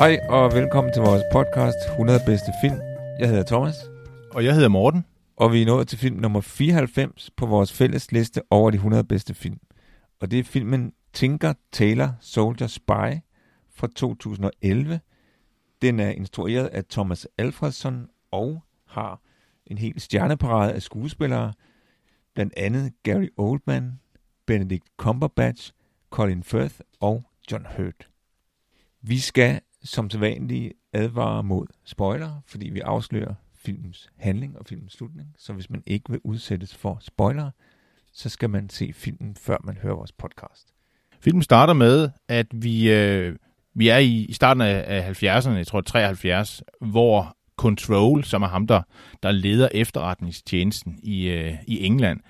Hej og velkommen til vores podcast 100 bedste film. Jeg hedder Thomas. Og jeg hedder Morten. Og vi er nået til film nummer 94 på vores fælles liste over de 100 bedste film. Og det er filmen Tinker Tailor Soldier Spy fra 2011. Den er instrueret af Thomas Alfredson og har en helt stjerneparade af skuespillere, blandt andet Gary Oldman, Benedict Cumberbatch, Colin Firth og John Hurt. Vi skal som sædvanligt advarer mod spoiler, fordi vi afslører filmens handling og filmens slutning. Så hvis man ikke vil udsættes for spoiler, så skal man se filmen, før man hører vores podcast. Filmen starter med, at vi, øh, vi er i, i starten af, af 70'erne, jeg tror 73, hvor Control, som er ham, der, der leder efterretningstjenesten i, øh, i England,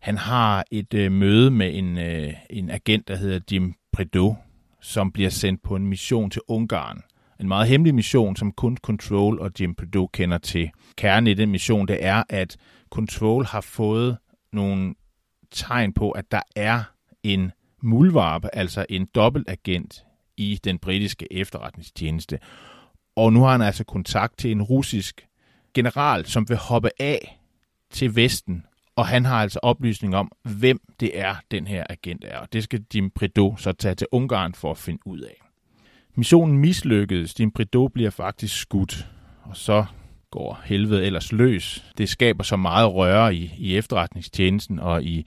han har et øh, møde med en, øh, en agent, der hedder Jim Prideaux, som bliver sendt på en mission til Ungarn. En meget hemmelig mission, som kun Control og Jim Perdue kender til. Kernen i den mission, det er, at Control har fået nogle tegn på, at der er en mulvarp, altså en dobbeltagent i den britiske efterretningstjeneste. Og nu har han altså kontakt til en russisk general, som vil hoppe af til Vesten, og han har altså oplysning om, hvem det er, den her agent er. Og det skal Jim Prideaux så tage til Ungarn for at finde ud af. Missionen mislykkedes. Jim Prideaux bliver faktisk skudt, og så går helvede ellers løs. Det skaber så meget røre i, i efterretningstjenesten og i,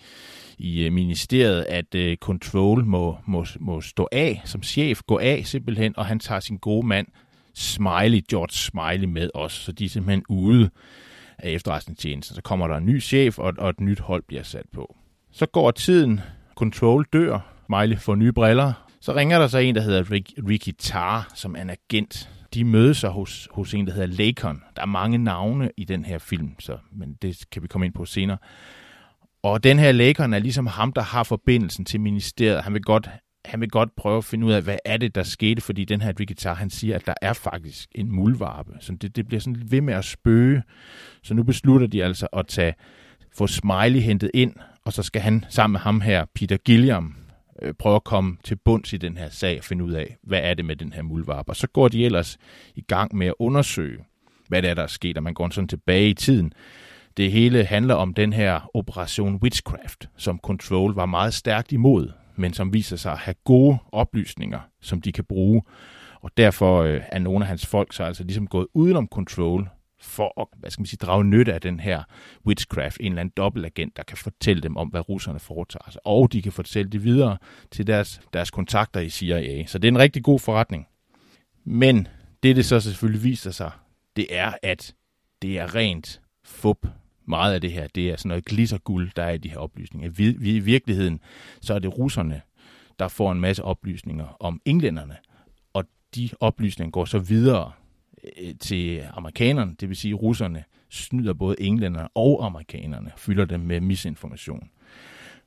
i øh, ministeriet, at uh, Control må, må, må stå af som chef, gå af simpelthen, og han tager sin gode mand Smiley, George Smiley med os, så de er simpelthen ude af efterretningstjenesten. Så kommer der en ny chef, og, og et nyt hold bliver sat på. Så går tiden, Control dør, Miley får nye briller, så ringer der så en, der hedder Rick, Ricky Tar, som er en agent. De mødes sig hos, hos en, der hedder Lakon. Der er mange navne i den her film, så, men det kan vi komme ind på senere. Og den her Lakon er ligesom ham, der har forbindelsen til ministeriet. Han vil godt, han vil godt prøve at finde ud af, hvad er det, der skete, fordi den her Ricky han siger, at der er faktisk en muldvarpe. Så det, det bliver sådan ved med at spøge. Så nu beslutter de altså at tage, få Smiley hentet ind, og så skal han sammen med ham her, Peter Gilliam, øh, prøve at komme til bunds i den her sag og finde ud af, hvad er det med den her mulvarpe. Og så går de ellers i gang med at undersøge, hvad det er, der er sket, og man går sådan tilbage i tiden. Det hele handler om den her Operation Witchcraft, som Control var meget stærkt imod, men som viser sig at have gode oplysninger, som de kan bruge. Og derfor øh, er nogle af hans folk så altså ligesom gået udenom Control for at hvad skal man sige, drage nytte af den her witchcraft, en eller anden dobbeltagent, der kan fortælle dem om, hvad russerne foretager sig. Og de kan fortælle det videre til deres, deres kontakter i CIA. Så det er en rigtig god forretning. Men det, det så selvfølgelig viser sig, det er, at det er rent fup. Meget af det her, det er sådan noget glitterguld, der er i de her oplysninger. Vi, I virkeligheden, så er det russerne, der får en masse oplysninger om englænderne, og de oplysninger går så videre øh, til amerikanerne, det vil sige russerne, snyder både englænderne og amerikanerne, fylder dem med misinformation.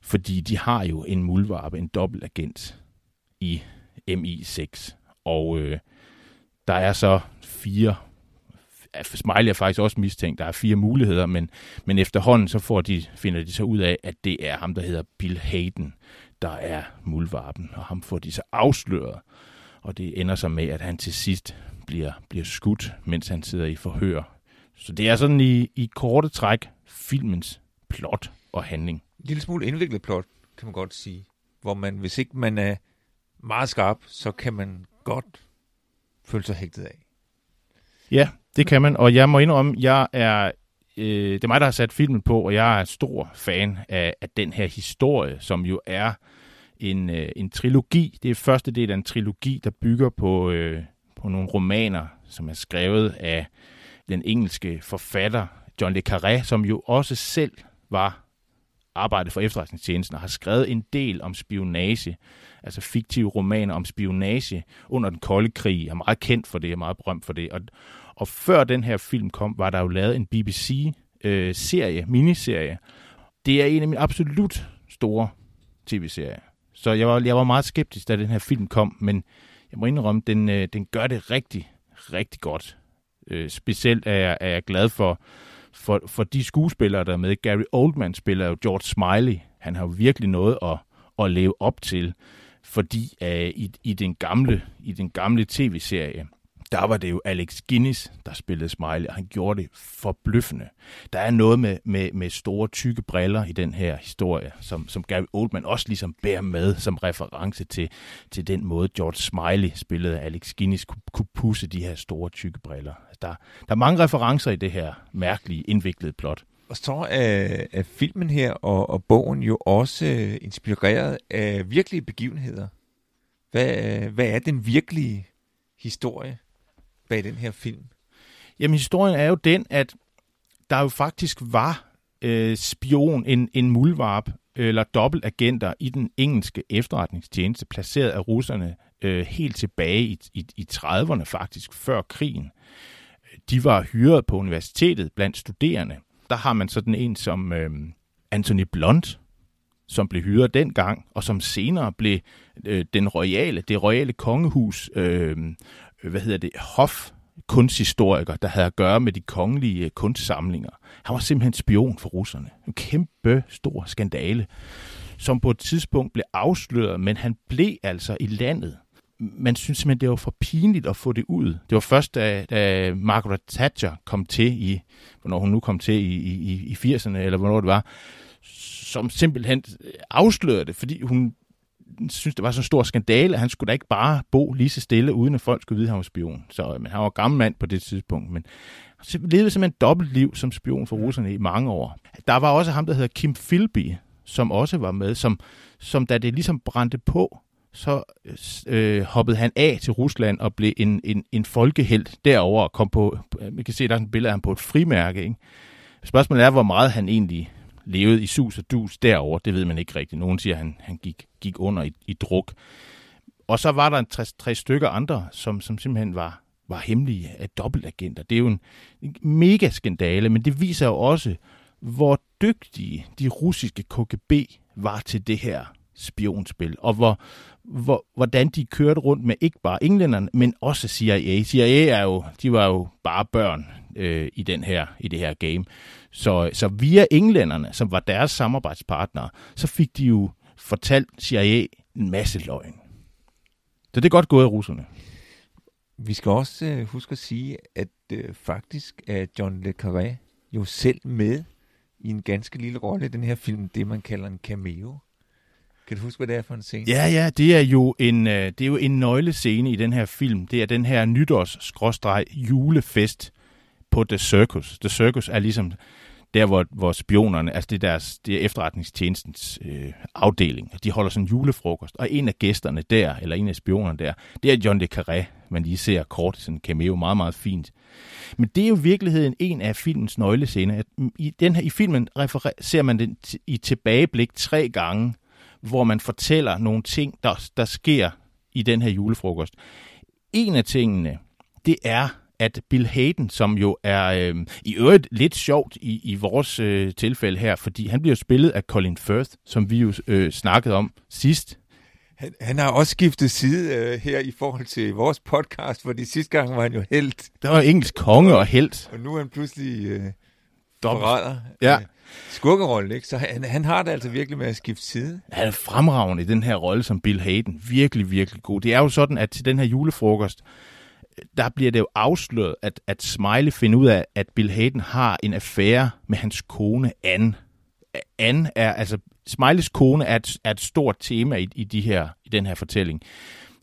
Fordi de har jo en muldvarpe, en dobbeltagent i MI6. Og øh, der er så fire Smiley er faktisk også mistænkt. Der er fire muligheder, men, men efterhånden så får de, finder de så ud af, at det er ham, der hedder Bill Hayden, der er muldvarpen, og ham får de så afsløret. Og det ender så med, at han til sidst bliver, bliver skudt, mens han sidder i forhør. Så det er sådan i, i korte træk filmens plot og handling. En lille smule indviklet plot, kan man godt sige. Hvor man, hvis ikke man er meget skarp, så kan man godt føle sig hægtet af. Ja, det kan man, og jeg må indrømme, jeg er, øh, det er mig, der har sat filmen på, og jeg er stor fan af, af den her historie, som jo er en, øh, en trilogi. Det er første del af en trilogi, der bygger på, øh, på nogle romaner, som er skrevet af den engelske forfatter John le Carré, som jo også selv var arbejdet for efterretningstjenesten og har skrevet en del om spionage, altså fiktive romaner om spionage under den kolde krig. er meget kendt for det, er meget berømt for det. Og, og før den her film kom, var der jo lavet en BBC-serie, øh, miniserie. Det er en af mine absolut store tv-serier. Så jeg var, jeg var meget skeptisk, da den her film kom, men jeg må indrømme, den, øh, den gør det rigtig, rigtig godt. Øh, specielt er jeg, er jeg glad for, for, for de skuespillere, der er med. Gary Oldman spiller jo George Smiley. Han har jo virkelig noget at, at leve op til, fordi uh, i, i den gamle, i den gamle tv-serie, der var det jo Alex Guinness, der spillede Smiley, og han gjorde det forbløffende. Der er noget med, med, med store, tykke briller i den her historie, som, som Gary Oldman også ligesom bærer med som reference til, til den måde, George Smiley spillede Alex Guinness kunne, kunne pusse de her store, tykke briller. Der, der er mange referencer i det her mærkelige, indviklede plot. Og så er, er filmen her og, og bogen jo også øh, inspireret af virkelige begivenheder. Hvad, øh, hvad er den virkelige historie bag den her film? Jamen, historien er jo den, at der jo faktisk var øh, spion, en, en mulvarp eller dobbeltagenter i den engelske efterretningstjeneste, placeret af russerne øh, helt tilbage i, i, i 30'erne faktisk, før krigen. De var hyret på universitetet blandt studerende. Der har man sådan en som øh, Anthony Blunt, som blev hyret dengang, og som senere blev øh, den royale, det royale kongehus, øh, hvad hedder det, hof kunsthistoriker, der havde at gøre med de kongelige øh, kunstsamlinger. Han var simpelthen spion for russerne. En kæmpe stor skandale, som på et tidspunkt blev afsløret, men han blev altså i landet. Man synes simpelthen, det var for pinligt at få det ud. Det var først, da, da Margaret Thatcher kom til i, hvornår hun nu kom til i, i, i 80'erne, eller hvornår det var, som simpelthen afslørede det, fordi hun synes, det var så en stor skandale, at han skulle da ikke bare bo lige så stille, uden at folk skulle vide, at han var spion. Så, men han var gammel mand på det tidspunkt, men han levede simpelthen dobbelt liv som spion for russerne i mange år. Der var også ham, der hedder Kim Philby, som også var med, som, som da det ligesom brændte på, så øh, hoppede han af til Rusland og blev en, en, en folkehelt derover og kom på, vi kan se, der er et billede af ham på et frimærke. Ikke? Spørgsmålet er, hvor meget han egentlig levede i sus og dus derover. Det ved man ikke rigtigt. Nogen siger, at han, han gik, gik under i, i druk. Og så var der en tre, tre stykker andre, som, som simpelthen var, var hemmelige af dobbeltagenter. Det er jo en, en mega skandale, men det viser jo også, hvor dygtige de russiske KGB var til det her spionspil, og hvor, hvor, hvordan de kørte rundt med ikke bare englænderne, men også CIA. CIA er jo, de var jo bare børn øh, i, den her, i det her game. Så, så via englænderne, som var deres samarbejdspartnere, så fik de jo fortalt CIA en masse løgn. Så det er godt gået af russerne. Vi skal også øh, huske at sige, at øh, faktisk er John Le Carré jo selv med i en ganske lille rolle i den her film, det man kalder en cameo. Kan du huske, hvad det er for en scene? Ja, ja, det er jo en, øh, det er jo en nøglescene i den her film. Det er den her nytårs-julefest på The Circus. The Circus er ligesom der, hvor, hvor spionerne, altså det er, deres, det er efterretningstjenestens øh, afdeling, de holder sådan en julefrokost, og en af gæsterne der, eller en af spionerne der, det er John le Carré, man lige ser kort, i sådan en cameo, meget, meget fint. Men det er jo i virkeligheden en af filmens nøglescener. At I, den her, I filmen ser man den i tilbageblik tre gange, hvor man fortæller nogle ting, der, der sker i den her julefrokost. En af tingene, det er, at Bill Hayden, som jo er øh, i øvrigt lidt sjovt i, i vores øh, tilfælde her, fordi han bliver spillet af Colin Firth, som vi jo øh, snakkede om sidst. Han, han har også skiftet side øh, her i forhold til vores podcast, hvor de sidste gang var han jo helt. Der var engelsk konge og helt. Og nu er han pludselig øh, forræder. Ja. Øh, skurkerollen, ikke? Så han, han har det altså virkelig med at skifte side. Han er fremragende i den her rolle som Bill Hayden. Virkelig, virkelig god. Det er jo sådan, at til den her julefrokost, der bliver det jo afsløret, at, at Smiley finder ud af, at Bill Hayden har en affære med hans kone Anne. Anne er, altså Smileys kone er et, er et stort tema i, i, de her, i den her fortælling,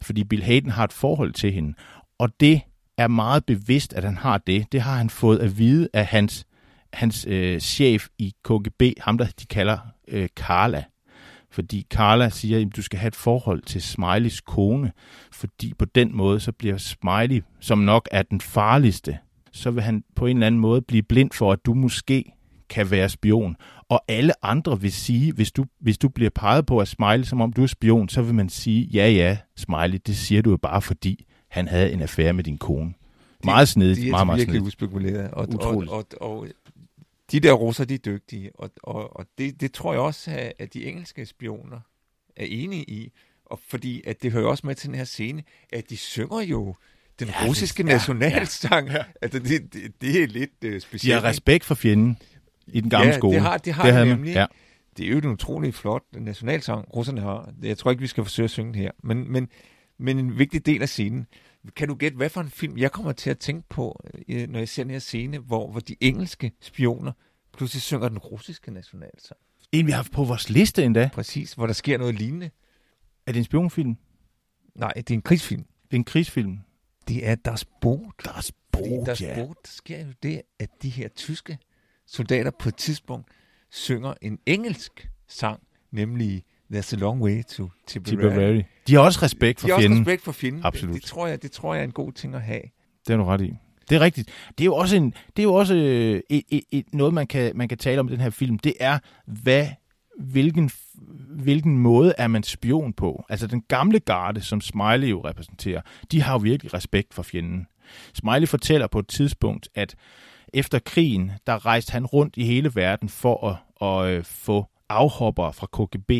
fordi Bill Hayden har et forhold til hende, og det er meget bevidst, at han har det. Det har han fået at vide af hans, hans øh, chef i KGB, ham der de kalder øh, Carla fordi Carla siger, at du skal have et forhold til Smileys kone, fordi på den måde, så bliver Smiley, som nok er den farligste, så vil han på en eller anden måde blive blind for, at du måske kan være spion. Og alle andre vil sige, hvis du, hvis du bliver peget på at smile, som om du er spion, så vil man sige, ja ja, Smiley, det siger du jo bare fordi, han havde en affære med din kone. Meget snedigt, er meget, meget virkelig snedigt. uspekuleret. Og, og, Utroligt. og, og, og, de der russer, de er dygtige, og, og, og det, det tror jeg også, at, de engelske spioner er enige i, og fordi at det hører også med til den her scene, at de synger jo den Ja, ja, det- russiske ja, nationalsang. Ja, ja. Altså, det, det, det er lidt uh, De specielt. har ikke? respekt for fjenden i den gamle ja, skole. det har, det har det de nemlig. ja. Det er jo en utrolig flot nationalsang, russerne har. Jeg tror ikke, vi skal forsøge at synge det her. Men, men, men en vigtig del af scenen. Kan du gætte, hvad for en film jeg kommer til at tænke på, øh, når jeg ser den her scene, hvor, hvor de engelske spioner pludselig synger den russiske nationalsang? En, vi har haft på vores liste endda. Præcis, hvor der sker noget lignende. Er det en spionfilm? Nej, det er en krigsfilm. Det er en krigsfilm. Det er Das Boot. Das Fordi Boot, Das ja. Boot, der sker jo det, at de her tyske soldater på et tidspunkt synger en engelsk sang, nemlig There's a Long Way to Tipperary. Tipperary. De har også respekt for De har også fjenden. respekt for fjenden. Absolut. Det, det, tror jeg, det tror jeg er en god ting at have. Det er du ret i. Det er rigtigt. Det er jo også, en, det er jo også øh, et, et, et, noget, man kan, man kan tale om i den her film. Det er, hvad, hvilken, hvilken måde er man spion på? Altså den gamle garde, som Smiley jo repræsenterer, de har jo virkelig respekt for fjenden. Smiley fortæller på et tidspunkt, at efter krigen, der rejste han rundt i hele verden for at, at øh, få afhoppere fra KGB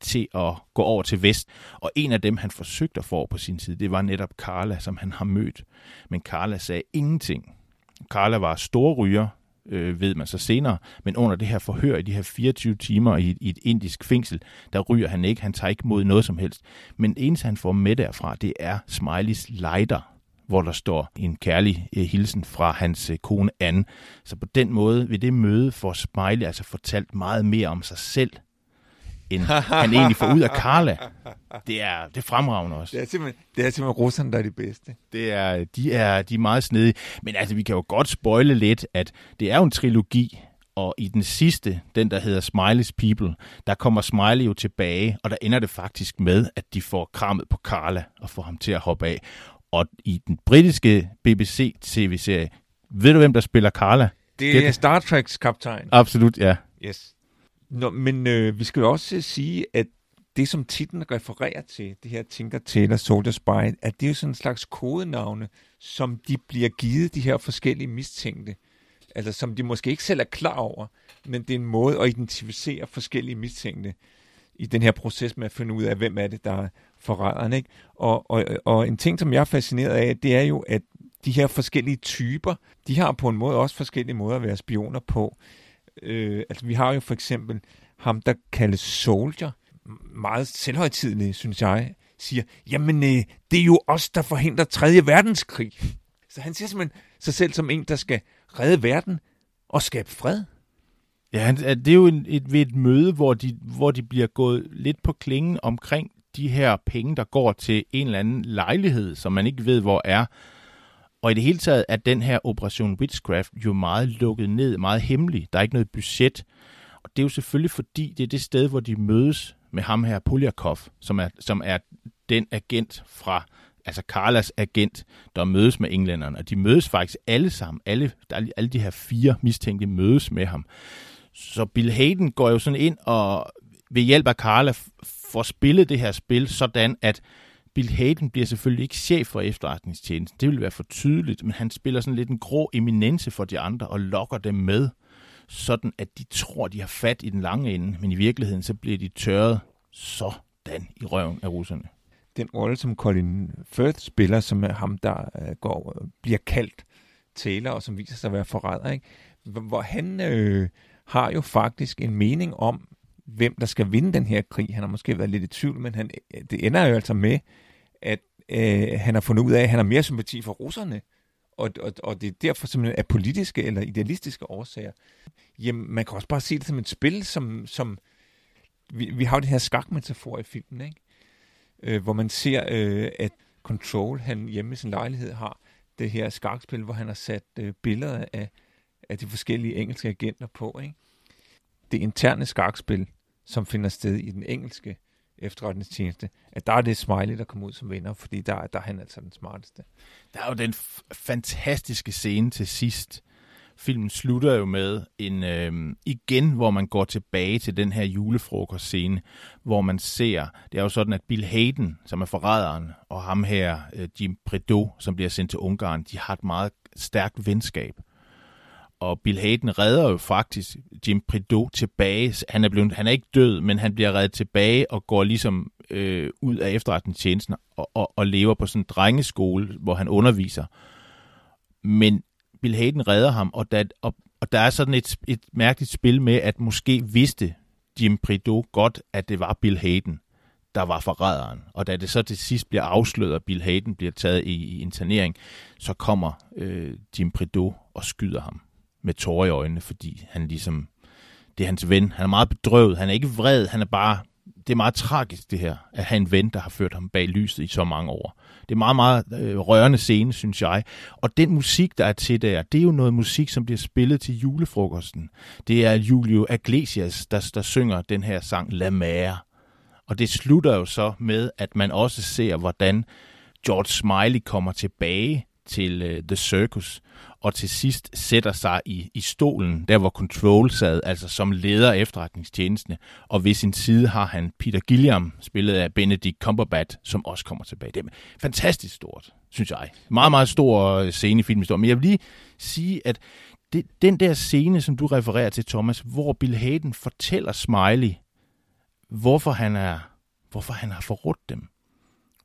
til at gå over til vest. Og en af dem, han forsøgte at få over på sin side, det var netop Carla, som han har mødt. Men Carla sagde ingenting. Carla var stor ryger, øh, ved man så senere, men under det her forhør i de her 24 timer i, i et indisk fængsel, der ryger han ikke, han tager ikke mod noget som helst. Men det eneste, han får med derfra, det er Smileys lighter, hvor der står en kærlig øh, hilsen fra hans øh, kone Anne. Så på den måde, ved det møde, får Smiley altså fortalt meget mere om sig selv, end han egentlig får ud af Carla. Det er, det er fremragende også. Det er simpelthen, det er simpelthen russerne, der er de bedste. Det er, de, er, de er meget snedige. Men altså, vi kan jo godt spoile lidt, at det er jo en trilogi, og i den sidste, den der hedder Smiley's People, der kommer Smiley jo tilbage, og der ender det faktisk med, at de får krammet på Carla og får ham til at hoppe af. Og i den britiske BBC-tv-serie, ved du hvem der spiller Carla? Det Gæt er. Star Treks kaptajn. Absolut, ja. Yes. Nå, men øh, vi skal jo også øh, sige, at det, som titlen refererer til, det her Tinker Tailor Soldier Spy, at det er jo sådan en slags kodenavne, som de bliver givet, de her forskellige mistænkte. Altså, som de måske ikke selv er klar over, men det er en måde at identificere forskellige mistænkte i den her proces med at finde ud af, hvem er det, der er forræderen. Ikke? Og, og, og en ting, som jeg er fascineret af, det er jo, at de her forskellige typer, de har på en måde også forskellige måder at være spioner på. Øh, altså, vi har jo for eksempel ham, der kaldes Soldier, meget selvhøjtidlig, synes jeg, siger, jamen, øh, det er jo os, der forhindrer 3. verdenskrig. Så han ser simpelthen sig selv som en, der skal redde verden og skabe fred. Ja, han- øh, det er jo en, et, ved et møde, hvor de, hvor de bliver gået lidt på klingen omkring de her penge, der går til en eller anden lejlighed, som man ikke ved, hvor er. Og i det hele taget er den her Operation Witchcraft jo meget lukket ned, meget hemmelig. Der er ikke noget budget. Og det er jo selvfølgelig fordi, det er det sted, hvor de mødes med ham her, Poljakov, som er, som er den agent fra, altså Carlas agent, der mødes med englænderne. Og de mødes faktisk alle sammen. Alle, der alle de her fire mistænkte mødes med ham. Så Bill Hayden går jo sådan ind og ved hjælp af Carla får spillet det her spil, sådan at Bill Hayden bliver selvfølgelig ikke chef for efterretningstjenesten. Det vil være for tydeligt, men han spiller sådan lidt en grå eminence for de andre og lokker dem med, sådan at de tror, de har fat i den lange ende, men i virkeligheden så bliver de tørret sådan i røven af russerne. Den rolle, som Colin Firth spiller, som er ham, der øh, går, bliver kaldt Taylor, og som viser sig at være forræder, ikke? Hvor hvor han øh, har jo faktisk en mening om, hvem der skal vinde den her krig. Han har måske været lidt i tvivl, men han, øh, det ender jo altså med, at øh, han har fundet ud af, at han har mere sympati for russerne, og, og, og det er derfor simpelthen af politiske eller idealistiske årsager. Jamen, man kan også bare se det som et spil, som, som vi, vi har jo det her skakmetafor i filmen, ikke? Øh, hvor man ser, øh, at Control, han hjemme i sin lejlighed, har det her skakspil, hvor han har sat øh, billeder af, af de forskellige engelske agenter på. Ikke? Det interne skakspil, som finder sted i den engelske efterretningstjeneste, at der er det Smiley, der kommer ud som vinder, fordi der, der er han altså den smarteste. Der er jo den f- fantastiske scene til sidst, Filmen slutter jo med en øh, igen, hvor man går tilbage til den her julefrokostscene, hvor man ser, det er jo sådan, at Bill Hayden, som er forræderen, og ham her, øh, Jim Prideaux, som bliver sendt til Ungarn, de har et meget stærkt venskab. Og Bill Hayden redder jo faktisk Jim Prideaux tilbage. Han er, blevet, han er ikke død, men han bliver reddet tilbage og går ligesom øh, ud af efterretningstjenesten og, og, og lever på sådan en drengeskole, hvor han underviser. Men Bill Hayden redder ham, og der, og, og der er sådan et, et mærkeligt spil med, at måske vidste Jim Prideaux godt, at det var Bill Hayden, der var forræderen. Og da det så til sidst bliver afsløret, og Bill Hayden bliver taget i, i internering, så kommer øh, Jim Prideaux og skyder ham med tårer i øjnene, fordi han ligesom, det er hans ven. Han er meget bedrøvet. Han er ikke vred, han er bare, det er meget tragisk det her, at have en ven, der har ført ham bag lyset i så mange år. Det er meget, meget øh, rørende scene, synes jeg. Og den musik, der er til der, det er jo noget musik, som bliver spillet til julefrokosten. Det er Julio Iglesias, der, der synger den her sang La Mare. Og det slutter jo så med, at man også ser, hvordan George Smiley kommer tilbage til uh, The Circus, og til sidst sætter sig i, i stolen, der hvor Control sad, altså som leder af efterretningstjenestene, og ved sin side har han Peter Gilliam, spillet af Benedict Cumberbatch, som også kommer tilbage. Det er fantastisk stort, synes jeg. Meget, meget stor øh, scene i filmhistorien. Men jeg vil lige sige, at det, den der scene, som du refererer til, Thomas, hvor Bill Hayden fortæller Smiley, hvorfor han er hvorfor han har forrådt dem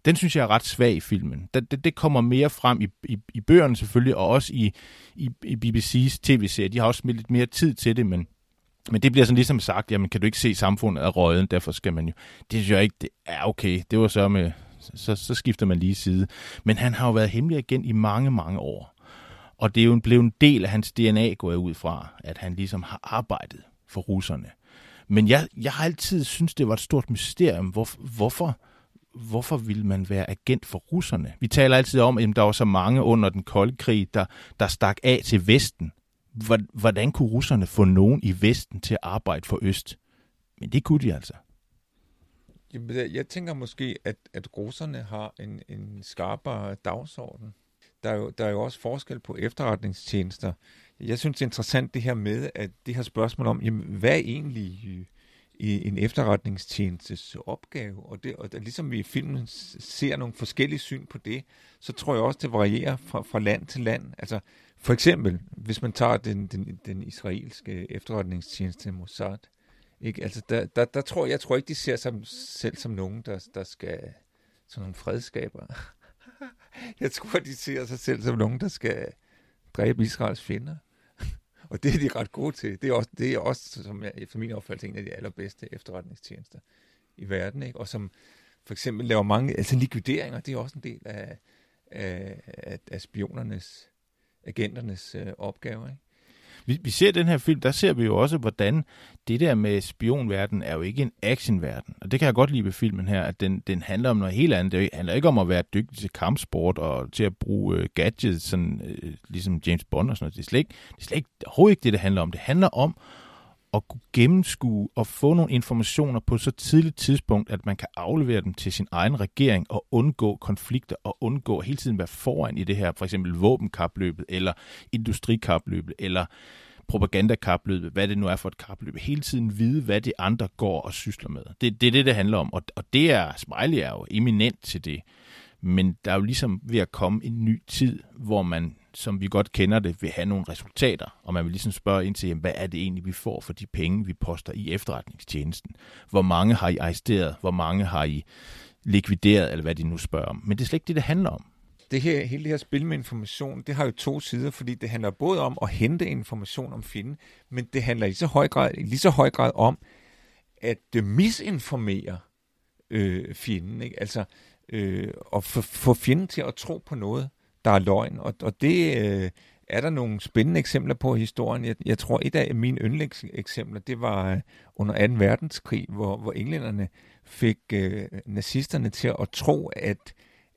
den synes jeg er ret svag i filmen. Det, det, det kommer mere frem i, i, i bøgerne selvfølgelig, og også i, i, i BBC's tv-serie. De har også lidt mere tid til det, men, men det bliver sådan ligesom sagt, jamen kan du ikke se samfundet af røden, derfor skal man jo... Det synes jeg ikke, det er okay. Det var så med... Så, så skifter man lige side. Men han har jo været hemmelig agent i mange, mange år. Og det er jo blevet en del af hans DNA, går jeg ud fra, at han ligesom har arbejdet for russerne. Men jeg, jeg har altid synes det var et stort mysterium, hvor, hvorfor hvorfor vil man være agent for russerne? Vi taler altid om, at der var så mange under den kolde krig, der, der stak af til Vesten. Hvordan kunne russerne få nogen i Vesten til at arbejde for Øst? Men det kunne de altså. Jeg tænker måske, at, at russerne har en, en skarpere dagsorden. Der er, jo, der er jo også forskel på efterretningstjenester. Jeg synes, det er interessant det her med, at det her spørgsmål om, jamen, hvad er egentlig øh, i en efterretningstjenestes opgave. Og, det, og det, ligesom vi i filmen ser nogle forskellige syn på det, så tror jeg også, det varierer fra, fra land til land. Altså for eksempel, hvis man tager den, den, den israelske efterretningstjeneste Mossad, ikke? Altså, der, der, der tror jeg, jeg tror ikke, de ser sig selv som nogen, der, der skal sådan nogle fredskaber. jeg tror, de ser sig selv som nogen, der skal dræbe Israels fjender. Og det er de ret gode til. Det er også, det er også som jeg, efter min opfattelse, en af de allerbedste efterretningstjenester i verden. Ikke? Og som for eksempel laver mange, altså likvideringer, det er også en del af, af, af spionernes, agenternes øh, opgaver. Ikke? Vi, vi ser den her film, der ser vi jo også, hvordan det der med spionverden er jo ikke en actionverden. Og det kan jeg godt lide ved filmen her, at den, den handler om noget helt andet. Det handler ikke om at være dygtig til kampsport og til at bruge øh, gadgets, sådan, øh, ligesom James Bond og sådan noget. Det er slet ikke, det er slet ikke, overhovedet ikke det, det handler om. Det handler om at kunne gennemskue og få nogle informationer på så tidligt tidspunkt, at man kan aflevere dem til sin egen regering og undgå konflikter og undgå hele tiden være foran i det her, for eksempel våbenkapløbet eller industrikapløbet eller propagandakapløbet, hvad det nu er for et kapløb. Hele tiden vide, hvad de andre går og sysler med. Det, det er det, det handler om, og, og det er, Smiley er jo eminent til det. Men der er jo ligesom ved at komme en ny tid, hvor man som vi godt kender det, vil have nogle resultater, og man vil ligesom spørge ind til, jamen, hvad er det egentlig, vi får for de penge, vi poster i efterretningstjenesten? Hvor mange har I arresteret? Hvor mange har I likvideret, eller hvad de nu spørger om? Men det er slet ikke det, det handler om. Det her, hele det her spil med information, det har jo to sider, fordi det handler både om at hente information om fjenden, men det handler i så høj grad, lige så høj grad om at det misinformere øh, fjenden. Ikke? Altså øh, at få fjenden til at tro på noget, der er løgn. Og, og det øh, er der nogle spændende eksempler på i historien. Jeg, jeg tror, et af mine yndlingseksempler, det var øh, under 2. verdenskrig, hvor, hvor englænderne fik øh, nazisterne til at tro, at,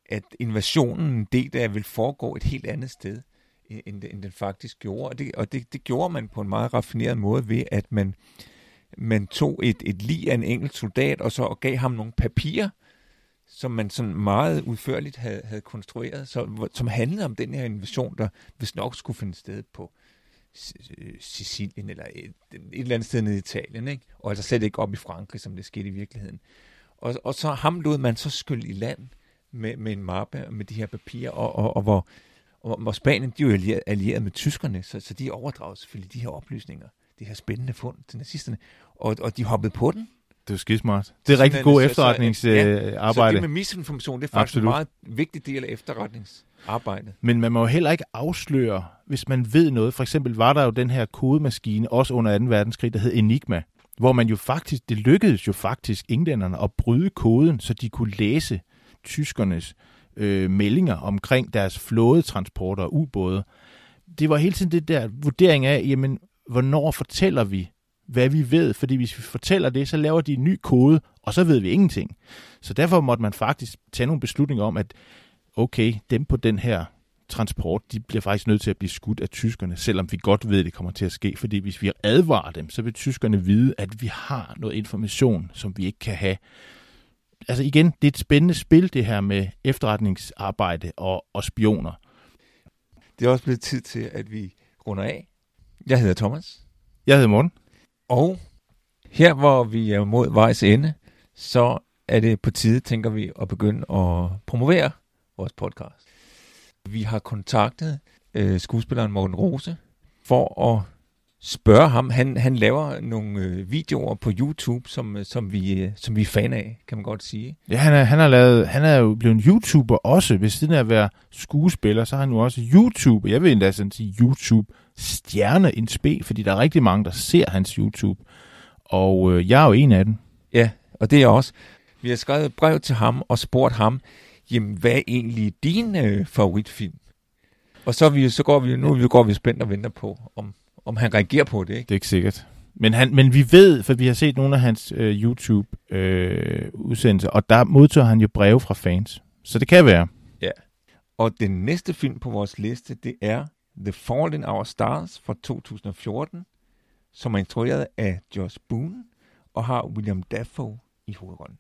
at invasionen det der vil foregå et helt andet sted, øh, end, end den faktisk gjorde. Og, det, og det, det gjorde man på en meget raffineret måde ved, at man, man tog et, et lig af en enkelt soldat, og så gav ham nogle papirer, som man sådan meget udførligt havde, havde konstrueret, så, som handlede om den her invasion, der hvis nok skulle finde sted på Sicilien eller et, et eller andet sted nede i Italien, ikke? og altså slet ikke op i Frankrig, som det skete i virkeligheden. Og, og så ham lod man så skylde i land med, med en mappe med de her papirer, og, og, og hvor, og, hvor Spanien, de er jo allieret, allieret med tyskerne, så, så de overdrager selvfølgelig de her oplysninger, de her spændende fund til nazisterne, og, og de hoppede på den, det er skidesmart. Det er rigtig god efterretningsarbejde. Ja, så det med misinformation, det er faktisk Absolut. en meget vigtig del af efterretningsarbejdet. Men man må jo heller ikke afsløre, hvis man ved noget. For eksempel var der jo den her kodemaskine, også under 2. verdenskrig, der hed Enigma, hvor man jo faktisk, det lykkedes jo faktisk englænderne at bryde koden, så de kunne læse tyskernes øh, meldinger omkring deres flådetransporter og ubåde. Det var hele tiden det der vurdering af, jamen, hvornår fortæller vi hvad vi ved, fordi hvis vi fortæller det, så laver de en ny kode, og så ved vi ingenting. Så derfor måtte man faktisk tage nogle beslutninger om, at okay, dem på den her transport, de bliver faktisk nødt til at blive skudt af tyskerne, selvom vi godt ved, at det kommer til at ske. Fordi hvis vi advarer dem, så vil tyskerne vide, at vi har noget information, som vi ikke kan have. Altså igen, det er et spændende spil, det her med efterretningsarbejde og, og spioner. Det er også blevet tid til, at vi runder af. Jeg hedder Thomas. Jeg hedder Morten. Og her, hvor vi er mod vejs ende, så er det på tide, tænker vi, at begynde at promovere vores podcast. Vi har kontaktet øh, skuespilleren Morten Rose for at spørge ham. Han, han laver nogle øh, videoer på YouTube, som, øh, som, vi, øh, som vi er fan af, kan man godt sige. Ja, han er, han er, lavet, han er jo blevet YouTuber også. Ved siden af at være skuespiller, så har han jo også YouTube. Jeg vil endda sådan sige YouTube-stjerne in spe, fordi der er rigtig mange, der ser hans YouTube. Og øh, jeg er jo en af dem. Ja, og det er jeg også. Vi har skrevet et brev til ham og spurgt ham, jamen, hvad er egentlig din øh, favoritfilm? Og så, vi, så går vi, nu går vi spændt og venter på, om, om han reagerer på det. Ikke? Det er ikke sikkert. Men, han, men vi ved, for vi har set nogle af hans øh, YouTube-udsendelser, øh, og der modtager han jo breve fra fans. Så det kan være. Ja. Og den næste film på vores liste, det er The Fault in Our Stars fra 2014, som er instrueret af Josh Boone og har William Dafoe i hovedrollen.